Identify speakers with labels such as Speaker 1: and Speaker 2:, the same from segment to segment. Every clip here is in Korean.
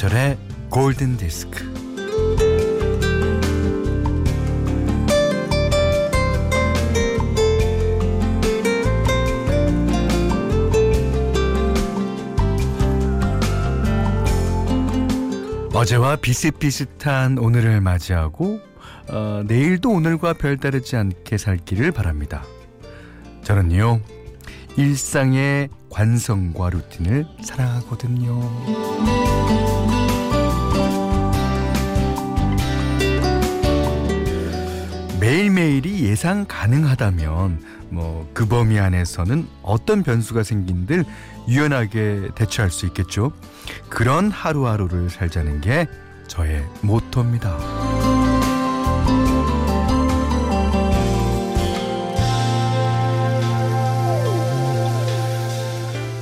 Speaker 1: 김현철의 골든 디스크. 어제와 비슷비슷한 오늘을 맞이하고 어, 내일도 오늘과 별다르지 않게 살기를 바랍니다. 저는요 일상의 관성과 루틴을 사랑하거든요. 매일매일이 예상 가능하다면 뭐 그 범위 안에서는 어떤 변수가 생긴들 유연하게 대처할 수 있겠죠. 그런 하루하루를 살자는 게 저의 모토입니다.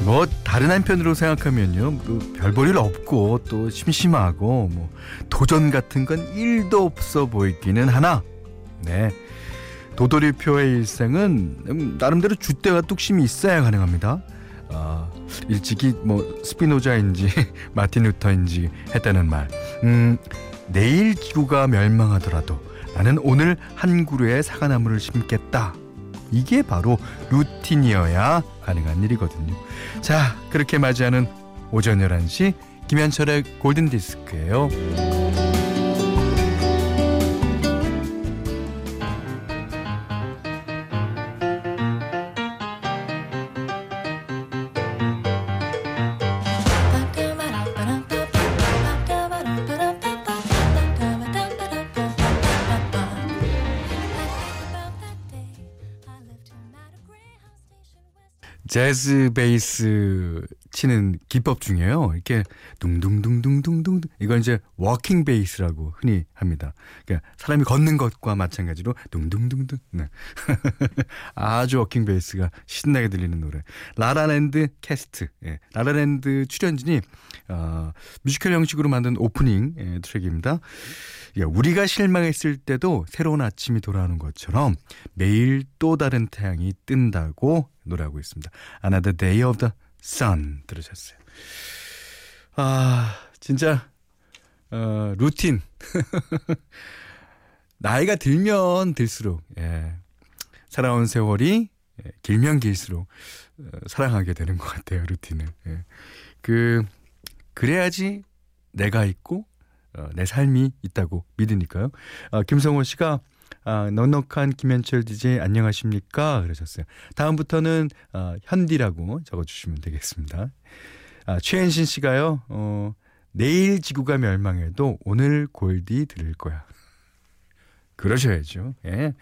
Speaker 1: 뭐 다른 한편으로 생각하면요 뭐별 볼일 없고 또 심심하고 뭐 도전 같은 건 1도 없어 보이기는 하나 네 도돌이표의 일생은 음, 나름대로 줏대와 뚝심이 있어야 가능합니다 아, 일찍이 뭐 스피노자인지 마틴 루터인지 했다는 말 음, 내일 지구가 멸망하더라도 나는 오늘 한 그루의 사과나무를 심겠다 이게 바로 루틴이어야 가능한 일이거든요. 자, 그렇게 맞이하는 오전 11시 김현철의 골든 디스크예요. 재즈 베이스 치는 기법 중에요. 이렇게 둥둥둥둥둥둥 이건 이제 walking bass라고 흔히 합니다. 그러니까 사람이 걷는 것과 마찬가지로 둥둥둥둥. 네. 아주 walking bass가 신나게 들리는 노래. 라라랜드 캐스트. 예. 라라랜드 출연진이 어, 뮤지컬 형식으로 만든 오프닝 예, 트랙입니다. 예, 우리가 실망했을 때도 새로운 아침이 돌아오는 것처럼 매일 또 다른 태양이 뜬다고 노래하고 있습니다. Another Day of the Sun 들으셨어요. 아 진짜 어, 루틴 나이가 들면 들수록 예, 살아온 세월이 예, 길면 길수록 어, 사랑하게 되는 것 같아요 루틴을. 예. 그 그래야지 내가 있고 어, 내 삶이 있다고 믿으니까요. 아, 김성호 씨가 아, 넉넉한 김현철 DJ 안녕하십니까? 그러셨어요. 다음부터는 아, 현디라고 적어주시면 되겠습니다. 아, 최현신 씨가요. 어, 내일 지구가 멸망해도 오늘 골디 들을 거야. 그러셔야죠. 예.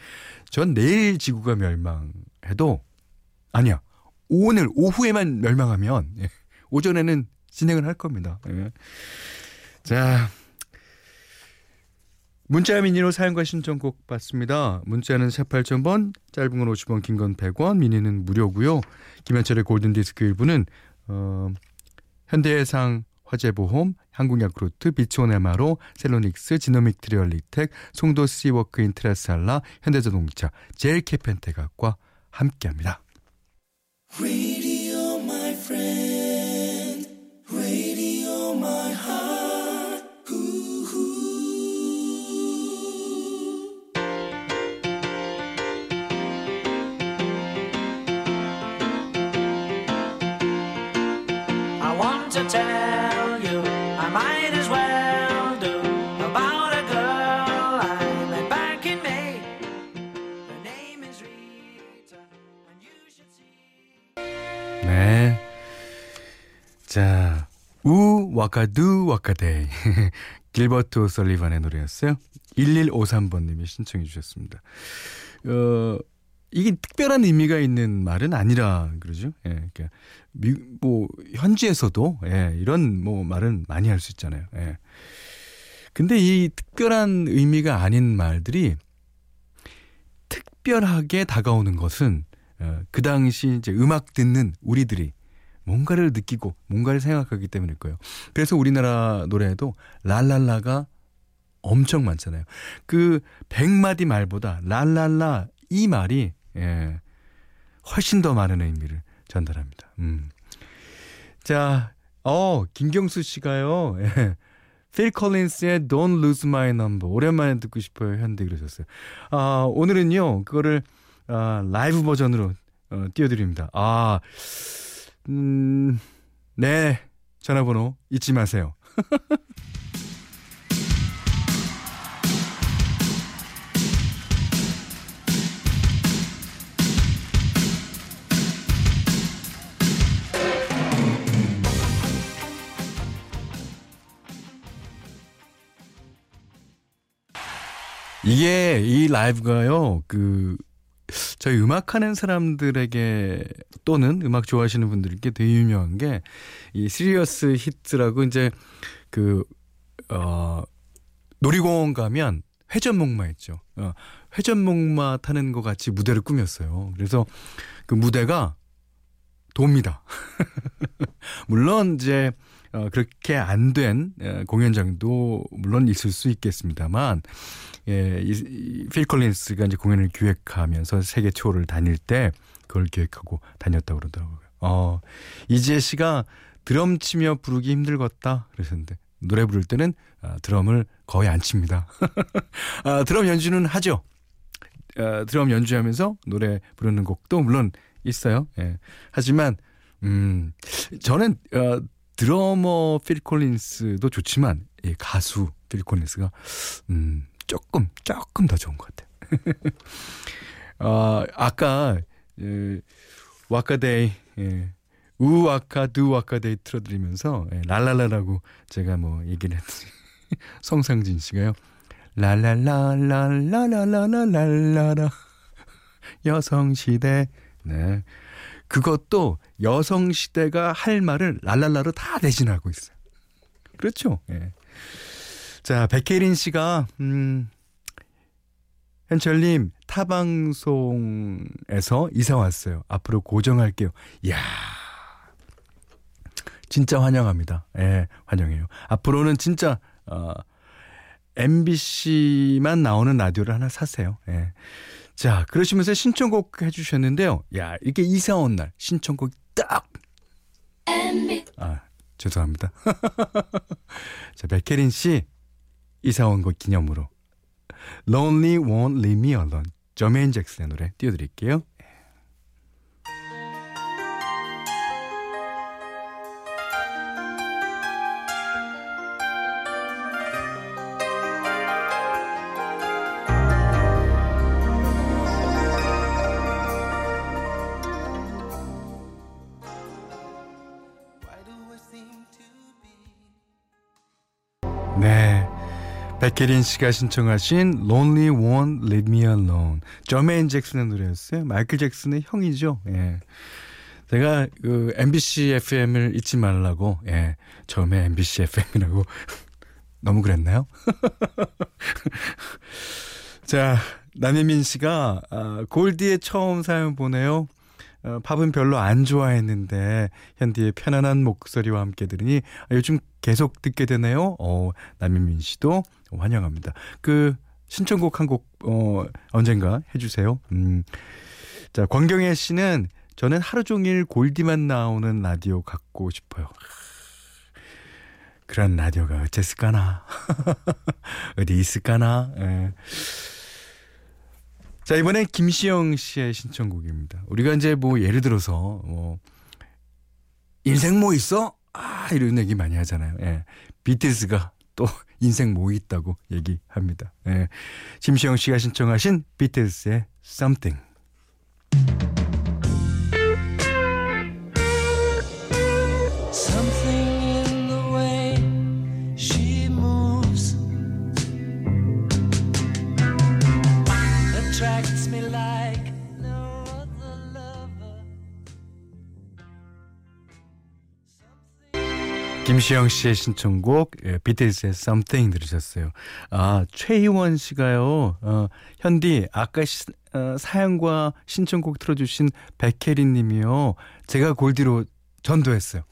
Speaker 1: 전 내일 지구가 멸망해도 아니야. 오늘 오후에만 멸망하면 예. 오전에는 진행을 할 겁니다. 예. 자, 문자 미니로 사연과 신청곡 받습니다. 문자는 48,000번, 짧은 건 50원, 긴 건 100원, 미니는 무료고요. 김현철의 골든디스크 일부는 어, 현대해상 화재보험, 한국야쿠르트, 비치온 에마로, 셀로닉스, 지노믹 트리얼리텍, 송도 시워크 인트라살라, 현대자동차, 제일캐펜테각과 함께합니다. 자, 우 와카두 와카데이. 길버트 설리반의 노래였어요. 1153번님이 신청해 주셨습니다. 어, 이게 특별한 의미가 있는 말은 아니라 그러죠. 예, 그러니까 미, 뭐 현지에서도 예, 이런 뭐 말은 많이 할 수 있잖아요. 예. 근데 이 특별한 의미가 아닌 말들이 특별하게 다가오는 것은 어, 그 당시 이제 음악 듣는 우리들이 뭔가를 느끼고 뭔가를 생각하기 때문일 거예요. 그래서 우리나라 노래에도 랄랄라가 엄청 많잖아요. 그 100마디 말보다 랄랄라 이 말이 예, 훨씬 더 많은 의미를 전달합니다. 음. 자, 어, 김경수 씨가요. 예. 필 컬린스의 Don't Lose My Number 오랜만에 듣고 싶어요 현대 그러셨어요. 아 오늘은요 그거를 아, 라이브 버전으로 어, 띄워드립니다. 아, 음, 네 전화번호 잊지 마세요. 이게 이 라이브가요. 그 저희 음악하는 사람들에게 또는 음악 좋아하시는 분들께 되게 유명한 게 이 시리어스 히트라고 이제 그 어 놀이공원 가면 회전목마 있죠. 어, 회전목마 타는 것 같이 무대를 꾸몄어요. 그래서 그 무대가 돕니다. 물론 이제 어, 그렇게 안된 어, 공연장도 물론 있을 수 있겠습니다만 예, 이, 이필 컬린스가 이제 공연을 기획하면서 세계 투어를 다닐 때 그걸 기획하고 다녔다고 그러더라고요. 어, 이지혜 씨가 드럼 치며 부르기 힘들겠다 그러셨는데 노래 부를 때는 아, 드럼을 거의 안 칩니다. 아, 드럼 연주는 하죠. 아, 드럼 연주하면서 노래 부르는 곡도 물론 있어요. 예. 하지만 음, 저는 어, 드러머 필 콜린스도 좋지만 예, 가수 필 콜린스가 음, 조금 조금 더 좋은 것 같아요. 어, 아까 예, 와카데이 예, 우와카 두와카데이 틀어드리면서 예, 랄랄라라고 제가 뭐 얘기를 했더니 성상진 씨가요. 랄랄라랄랄랄랄랄랄라 여성시대 네 그것도 여성 시대가 할 말을 랄랄라로 다 대신하고 있어요. 그렇죠. 예. 자, 백혜린 씨가, 음, 현철님, 타방송에서 이사 왔어요. 앞으로 고정할게요. 이야. 진짜 환영합니다. 예, 환영해요. 앞으로는 진짜, 어, MBC만 나오는 라디오를 하나 사세요. 예. 자, 그러시면서 신청곡 해주셨는데요. 야, 이렇게 이사 온 날, 신청곡 딱! 아, 죄송합니다. 자, 백혜린 씨, 이사 온 것 기념으로 Lonely Won't Leave Me Alone 저메인 잭슨의 노래 띄워드릴게요. 백혜린 씨가 신청하신 Lonely Won't Leave Me Alone. 저메인 잭슨의 노래였어요. 마이클 잭슨의 형이죠. 예. 제가 그 MBC FM을 잊지 말라고 예. 처음에 MBC FM이라고 너무 그랬나요? 자, 남혜민 씨가 아, 골디의 처음 사연 보내요. 어, 팝은 별로 안 좋아했는데 현디의 편안한 목소리와 함께 들으니 요즘 계속 듣게 되네요. 어, 남인민 씨도 환영합니다. 그 신청곡 한곡 어, 언젠가 해주세요. 음. 자 권경혜 씨는 저는 하루 종일 골디만 나오는 라디오 갖고 싶어요. 그런 라디오가 어쨌을까나 어디 있을까나. 예. 자, 이번엔 김시영 씨의 신청곡입니다. 우리가 이제 뭐 예를 들어서 뭐 인생 뭐 있어? 아, 이런 얘기 많이 하잖아요. 예. 비틀스가 또 인생 뭐 있다고 얘기합니다. 예. 김시영 씨가 신청하신 비틀스의 Something. 김시영 씨의 신청곡 예, 비틀즈의 Something 들으셨어요. 아 최희원 씨가요. 어, 현디 아까 시, 어, 사연과 신청곡 틀어주신 백혜리님이요. 제가 골디로 전도했어요.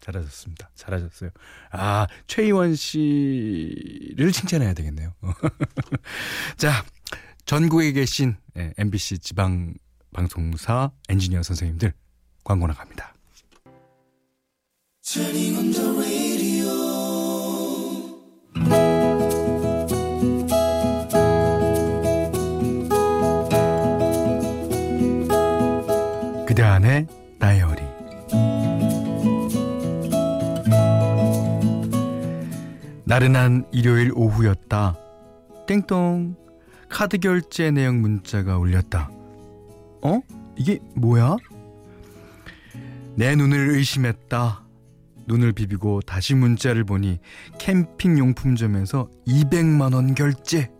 Speaker 1: 잘하셨습니다. 잘하셨어요. 아 최희원 씨를 칭찬해야 되겠네요. 자 전국에 계신 예, MBC 지방 방송사 엔지니어 선생님들 광고 나갑니다. 그대 안의 다이어리 나른한 일요일 오후였다. 땡똥 카드 결제 내용 문자가 울렸다. 어? 이게 뭐야? 내 눈을 의심했다. 눈을 비비고 다시 문자를 보니 캠핑 용품점에서 200만 원 결제.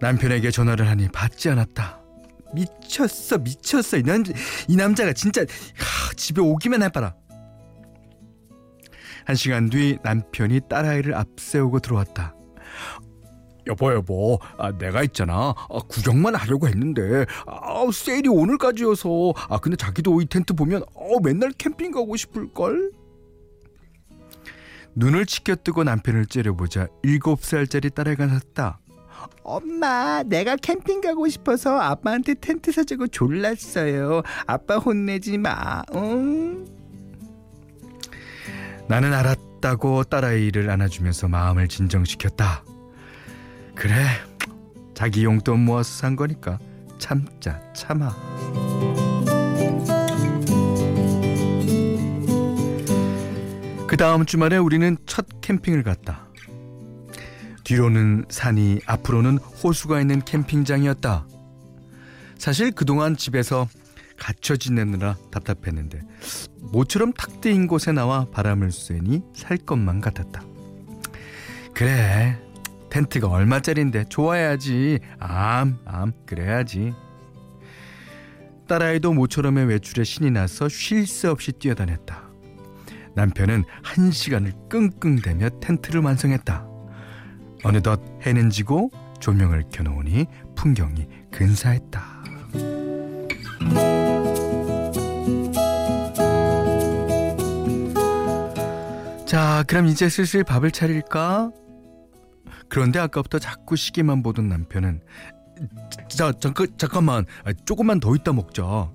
Speaker 1: 남편에게 전화를 하니 받지 않았다. 미쳤어, 미쳤어. 이, 남, 이 남자가 진짜 하, 집에 오기만 해봐라. 한 시간 뒤 남편이 딸아이를 앞세우고 들어왔다. 여보 여보 아, 내가 있잖아 아, 구경만 하려고 했는데 아, 세일이 오늘까지여서 아 근데 자기도 이 텐트 보면 어, 맨날 캠핑 가고 싶을걸 눈을 치켜뜨고 남편을 째려보자 일곱 살짜리 딸아이가 났다 엄마 내가 캠핑 가고 싶어서 아빠한테 텐트 사주고 졸랐어요 아빠 혼내지 마 응? 나는 알았다고 딸아이를 안아주면서 마음을 진정시켰다. 그래, 자기 용돈 모아서 산 거니까 참자, 참아. 다음 주말에 우리는 첫 캠핑을 갔다. 뒤로는 산이, 앞으로는 호수가 있는 캠핑장이었다. 사실 그동안 집에서 갇혀 지내느라 답답했는데 모처럼 탁 트인 곳에 나와 바람을 쐬니 살 것만 같았다. 그래 텐트가 얼마짜린데 좋아야지 암암 그래야지 딸아이도 모처럼의 외출에 신이 나서 쉴 새 없이 뛰어다녔다. 남편은 한 시간을 끙끙대며 텐트를 완성했다. 어느덧 해는 지고 조명을 켜놓으니 풍경이 근사했다. 자, 그럼 이제 슬슬 밥을 차릴까? 그런데 아까부터 자꾸 시계만 보던 남편은 자, 잠깐, 잠깐만. 아, 조금만 더 있다 먹자.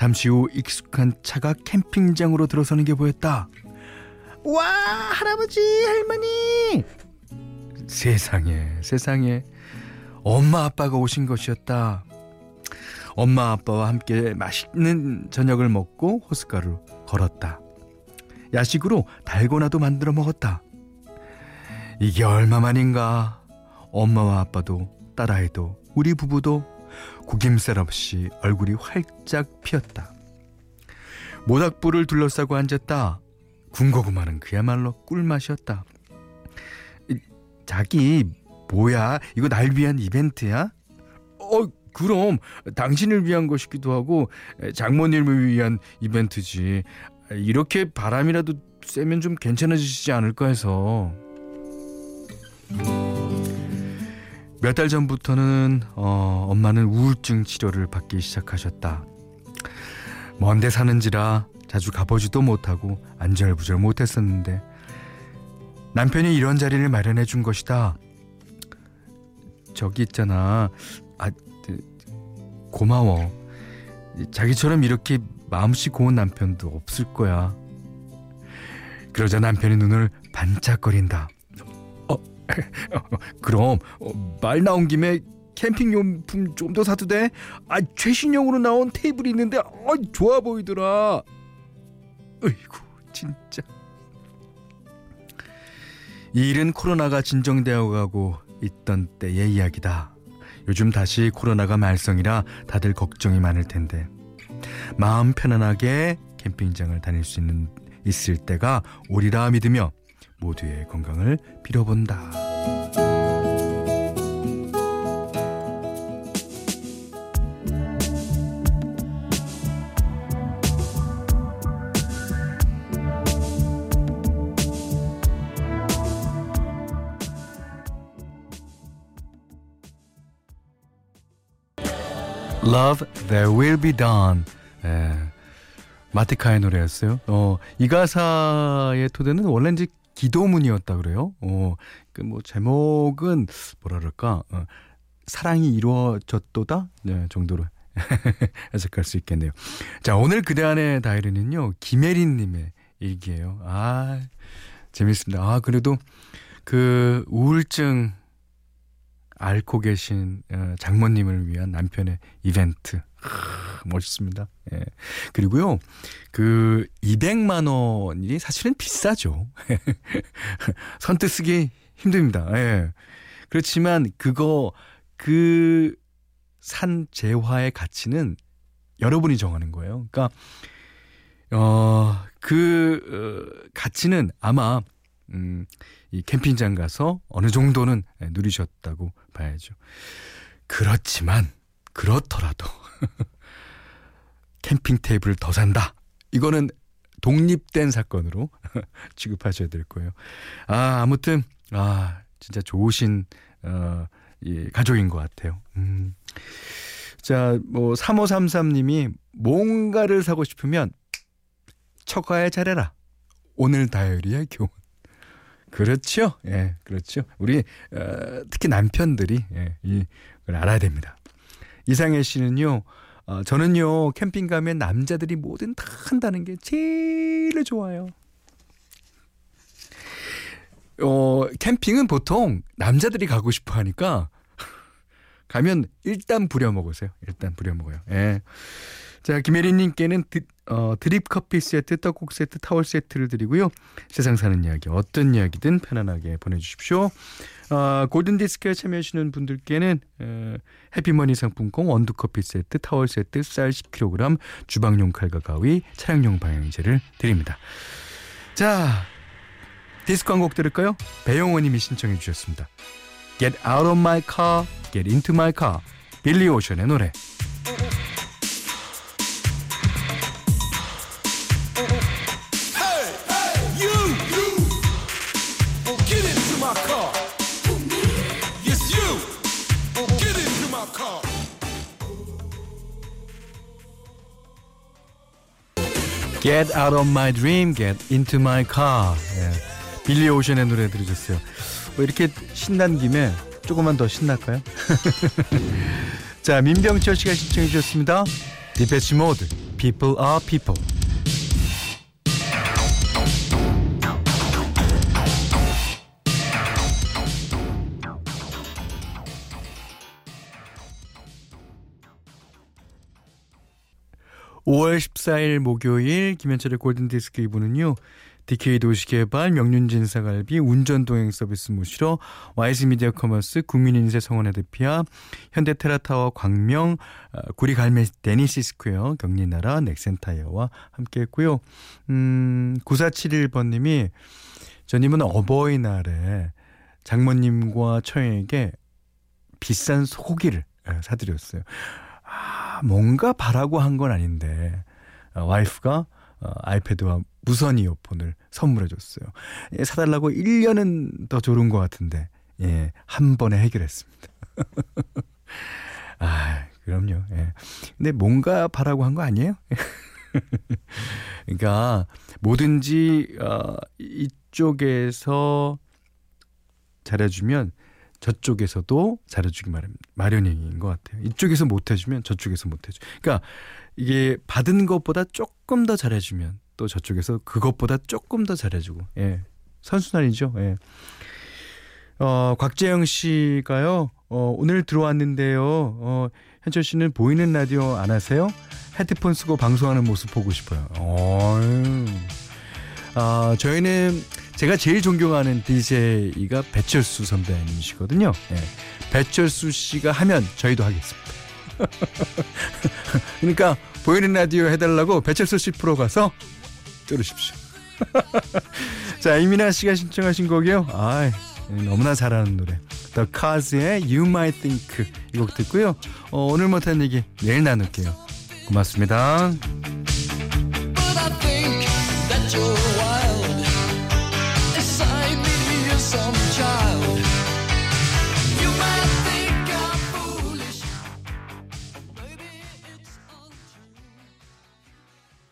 Speaker 1: 잠시 후 익숙한 차가 캠핑장으로 들어서는 게 보였다. 와, 할아버지, 할머니! 세상에, 세상에. 엄마, 아빠가 오신 것이었다. 엄마, 아빠와 함께 맛있는 저녁을 먹고 호숫가로 걸었다. 야식으로 달고나도 만들어 먹었다. 이게 얼마만인가. 엄마와 아빠도 딸아이도 우리 부부도 구김살 없이 얼굴이 활짝 피었다. 모닥불을 둘러싸고 앉았다. 군고구마는 그야말로 꿀맛이었다. 자기 뭐야? 이거 날 위한 이벤트야? 어, 그럼 당신을 위한 것이기도 하고 장모님을 위한 이벤트지. 이렇게 바람이라도 쐬면 좀 괜찮아지지 않을까 해서 몇 달 전부터는 어, 엄마는 우울증 치료를 받기 시작하셨다. 먼데 사는지라 자주 가보지도 못하고 안절부절 못했었는데 남편이 이런 자리를 마련해 준 것이다. 저기 있잖아. 아, 고마워. 자기처럼 이렇게 마음씨 고운 남편도 없을 거야. 그러자 남편의 눈을 반짝거린다. 어, 그럼 어, 말 나온 김에 캠핑 용품 좀 더 사도 돼? 아 최신형으로 나온 테이블이 있는데 어, 좋아 보이더라. 어이구 진짜. 이 일은 코로나가 진정되어 가고 있던 때의 이야기다. 요즘 다시 코로나가 말썽이라 다들 걱정이 많을 텐데 마음 편안하게 캠핑장을 다닐 수 있는 있을 때가 오리라 믿으며 모두의 건강을 빌어본다. Love There Will Be Done 예. 마티카의 노래였어요. 어, 이 가사의 토대는 원래 이제 기도문이었다 그래요. 어, 그뭐 제목은 뭐라 그럴까? 어, 사랑이 이루어졌도다 네, 정도로 해석할 수 있겠네요. 자, 오늘 그대 안의 다이리는요, 김혜린님의 일기예요. 아, 재밌습니다. 아, 그래도 그 우울증 앓고 계신 어, 장모님을 위한 남편의 이벤트. 아, 멋있습니다. 예. 그리고요, 그 200만 원이 사실은 비싸죠. 선뜻 쓰기 힘듭니다. 예. 그렇지만 그거 그 산 재화의 가치는 여러분이 정하는 거예요. 그러니까 어, 그 어, 가치는 아마 음, 이 캠핑장 가서 어느 정도는 누리셨다고 봐야죠. 그렇지만 그렇더라도 캠핑 테이블을 더 산다. 이거는 독립된 사건으로 취급하셔야 될 거예요. 아, 아무튼 아, 진짜 좋으신 어, 이 가족인 것 같아요. 음. 자, 뭐 3533님이 뭔가를 사고 싶으면 처가에 잘해라. 오늘 다이어리의 교훈. 그렇죠. 예, 그렇죠. 우리 어, 특히 남편들이 예, 이걸 알아야 됩니다. 이상해 씨는요. 어, 저는요 캠핑 가면 남자들이 뭐든 다 한다는 게 제일 좋아요. 어, 캠핑은 보통 남자들이 가고 싶어 하니까 가면 일단 부려 먹으세요. 일단 부려 먹어요. 예. 자, 김혜린님께는 드, 어, 드립 커피 세트, 떡국 세트, 타월 세트를 드리고요. 세상 사는 이야기, 어떤 이야기든 편안하게 보내주십시오. 어, 골든디스크에 참여하시는 분들께는 어, 해피머니 상품권 원두 커피 세트, 타월 세트, 쌀 10kg, 주방용 칼과 가위, 차량용 방향제를 드립니다. 자, 디스크 한곡 들을까요? 배영호님이 신청해 주셨습니다. Get out of my car, get into my car. 빌리 오션의 노래. Get out of my dream, get into my car. 예. 빌리 오션의 노래 들으셨어요. 뭐 이렇게 신난 김에 조금만 더 신날까요? 자, 민병철 씨가 신청해 주셨습니다. 디페치 모드, People are People. 5월 14일 목요일 김현철의 골든디스크 2부는요. DK 도시개발, 명륜진사갈비, 운전동행 서비스 모시러 YS미디어 커머스, 국민인쇄 성원애드피아, 현대테라타워 광명, 어, 구리갈매 데니시 스퀘어, 경리나라, 넥센타이어와 함께했고요. 음, 9471번님이 저님은 어버이날에 장모님과 처형에게 비싼 소고기를 사드렸어요. 아, 뭔가 바라고 한 건 아닌데 어, 와이프가 어, 아이패드와 무선 이어폰을 선물해 줬어요. 예, 사달라고 1년은 더 조른 것 같은데 예, 한 번에 해결했습니다. 아, 그럼요. 예. 근데 뭔가 바라고 한 거 아니에요? 그러니까 뭐든지 어, 이쪽에서 잘해주면 저쪽에서도 잘해주기 마련, 마련인 것 같아요. 이쪽에서 못해주면 저쪽에서 못해줘. 그러니까 이게 받은 것보다 조금 더 잘해주면 또 저쪽에서 그것보다 조금 더 잘해주고, 예. 선순환이죠, 예. 어, 곽재영 씨가요, 어, 오늘 들어왔는데요, 어, 현철 씨는 보이는 라디오 안 하세요? 헤드폰 쓰고 방송하는 모습 보고 싶어요. 어휴. 아, 저희는 제가 제일 존경하는 DJ가 배철수 선배님이시거든요. 예. 배철수 씨가 하면 저희도 하겠습니다. 그러니까 보이는 라디오 해달라고 배철수 씨 프로 가서 들으십시오. 자, 이민아 씨가 신청하신 곡이요. 아, 너무나 잘하는 노래. The Cars의 You Might Think 이 곡 듣고요. 어, 오늘 못한 얘기 내일 나눌게요. 고맙습니다.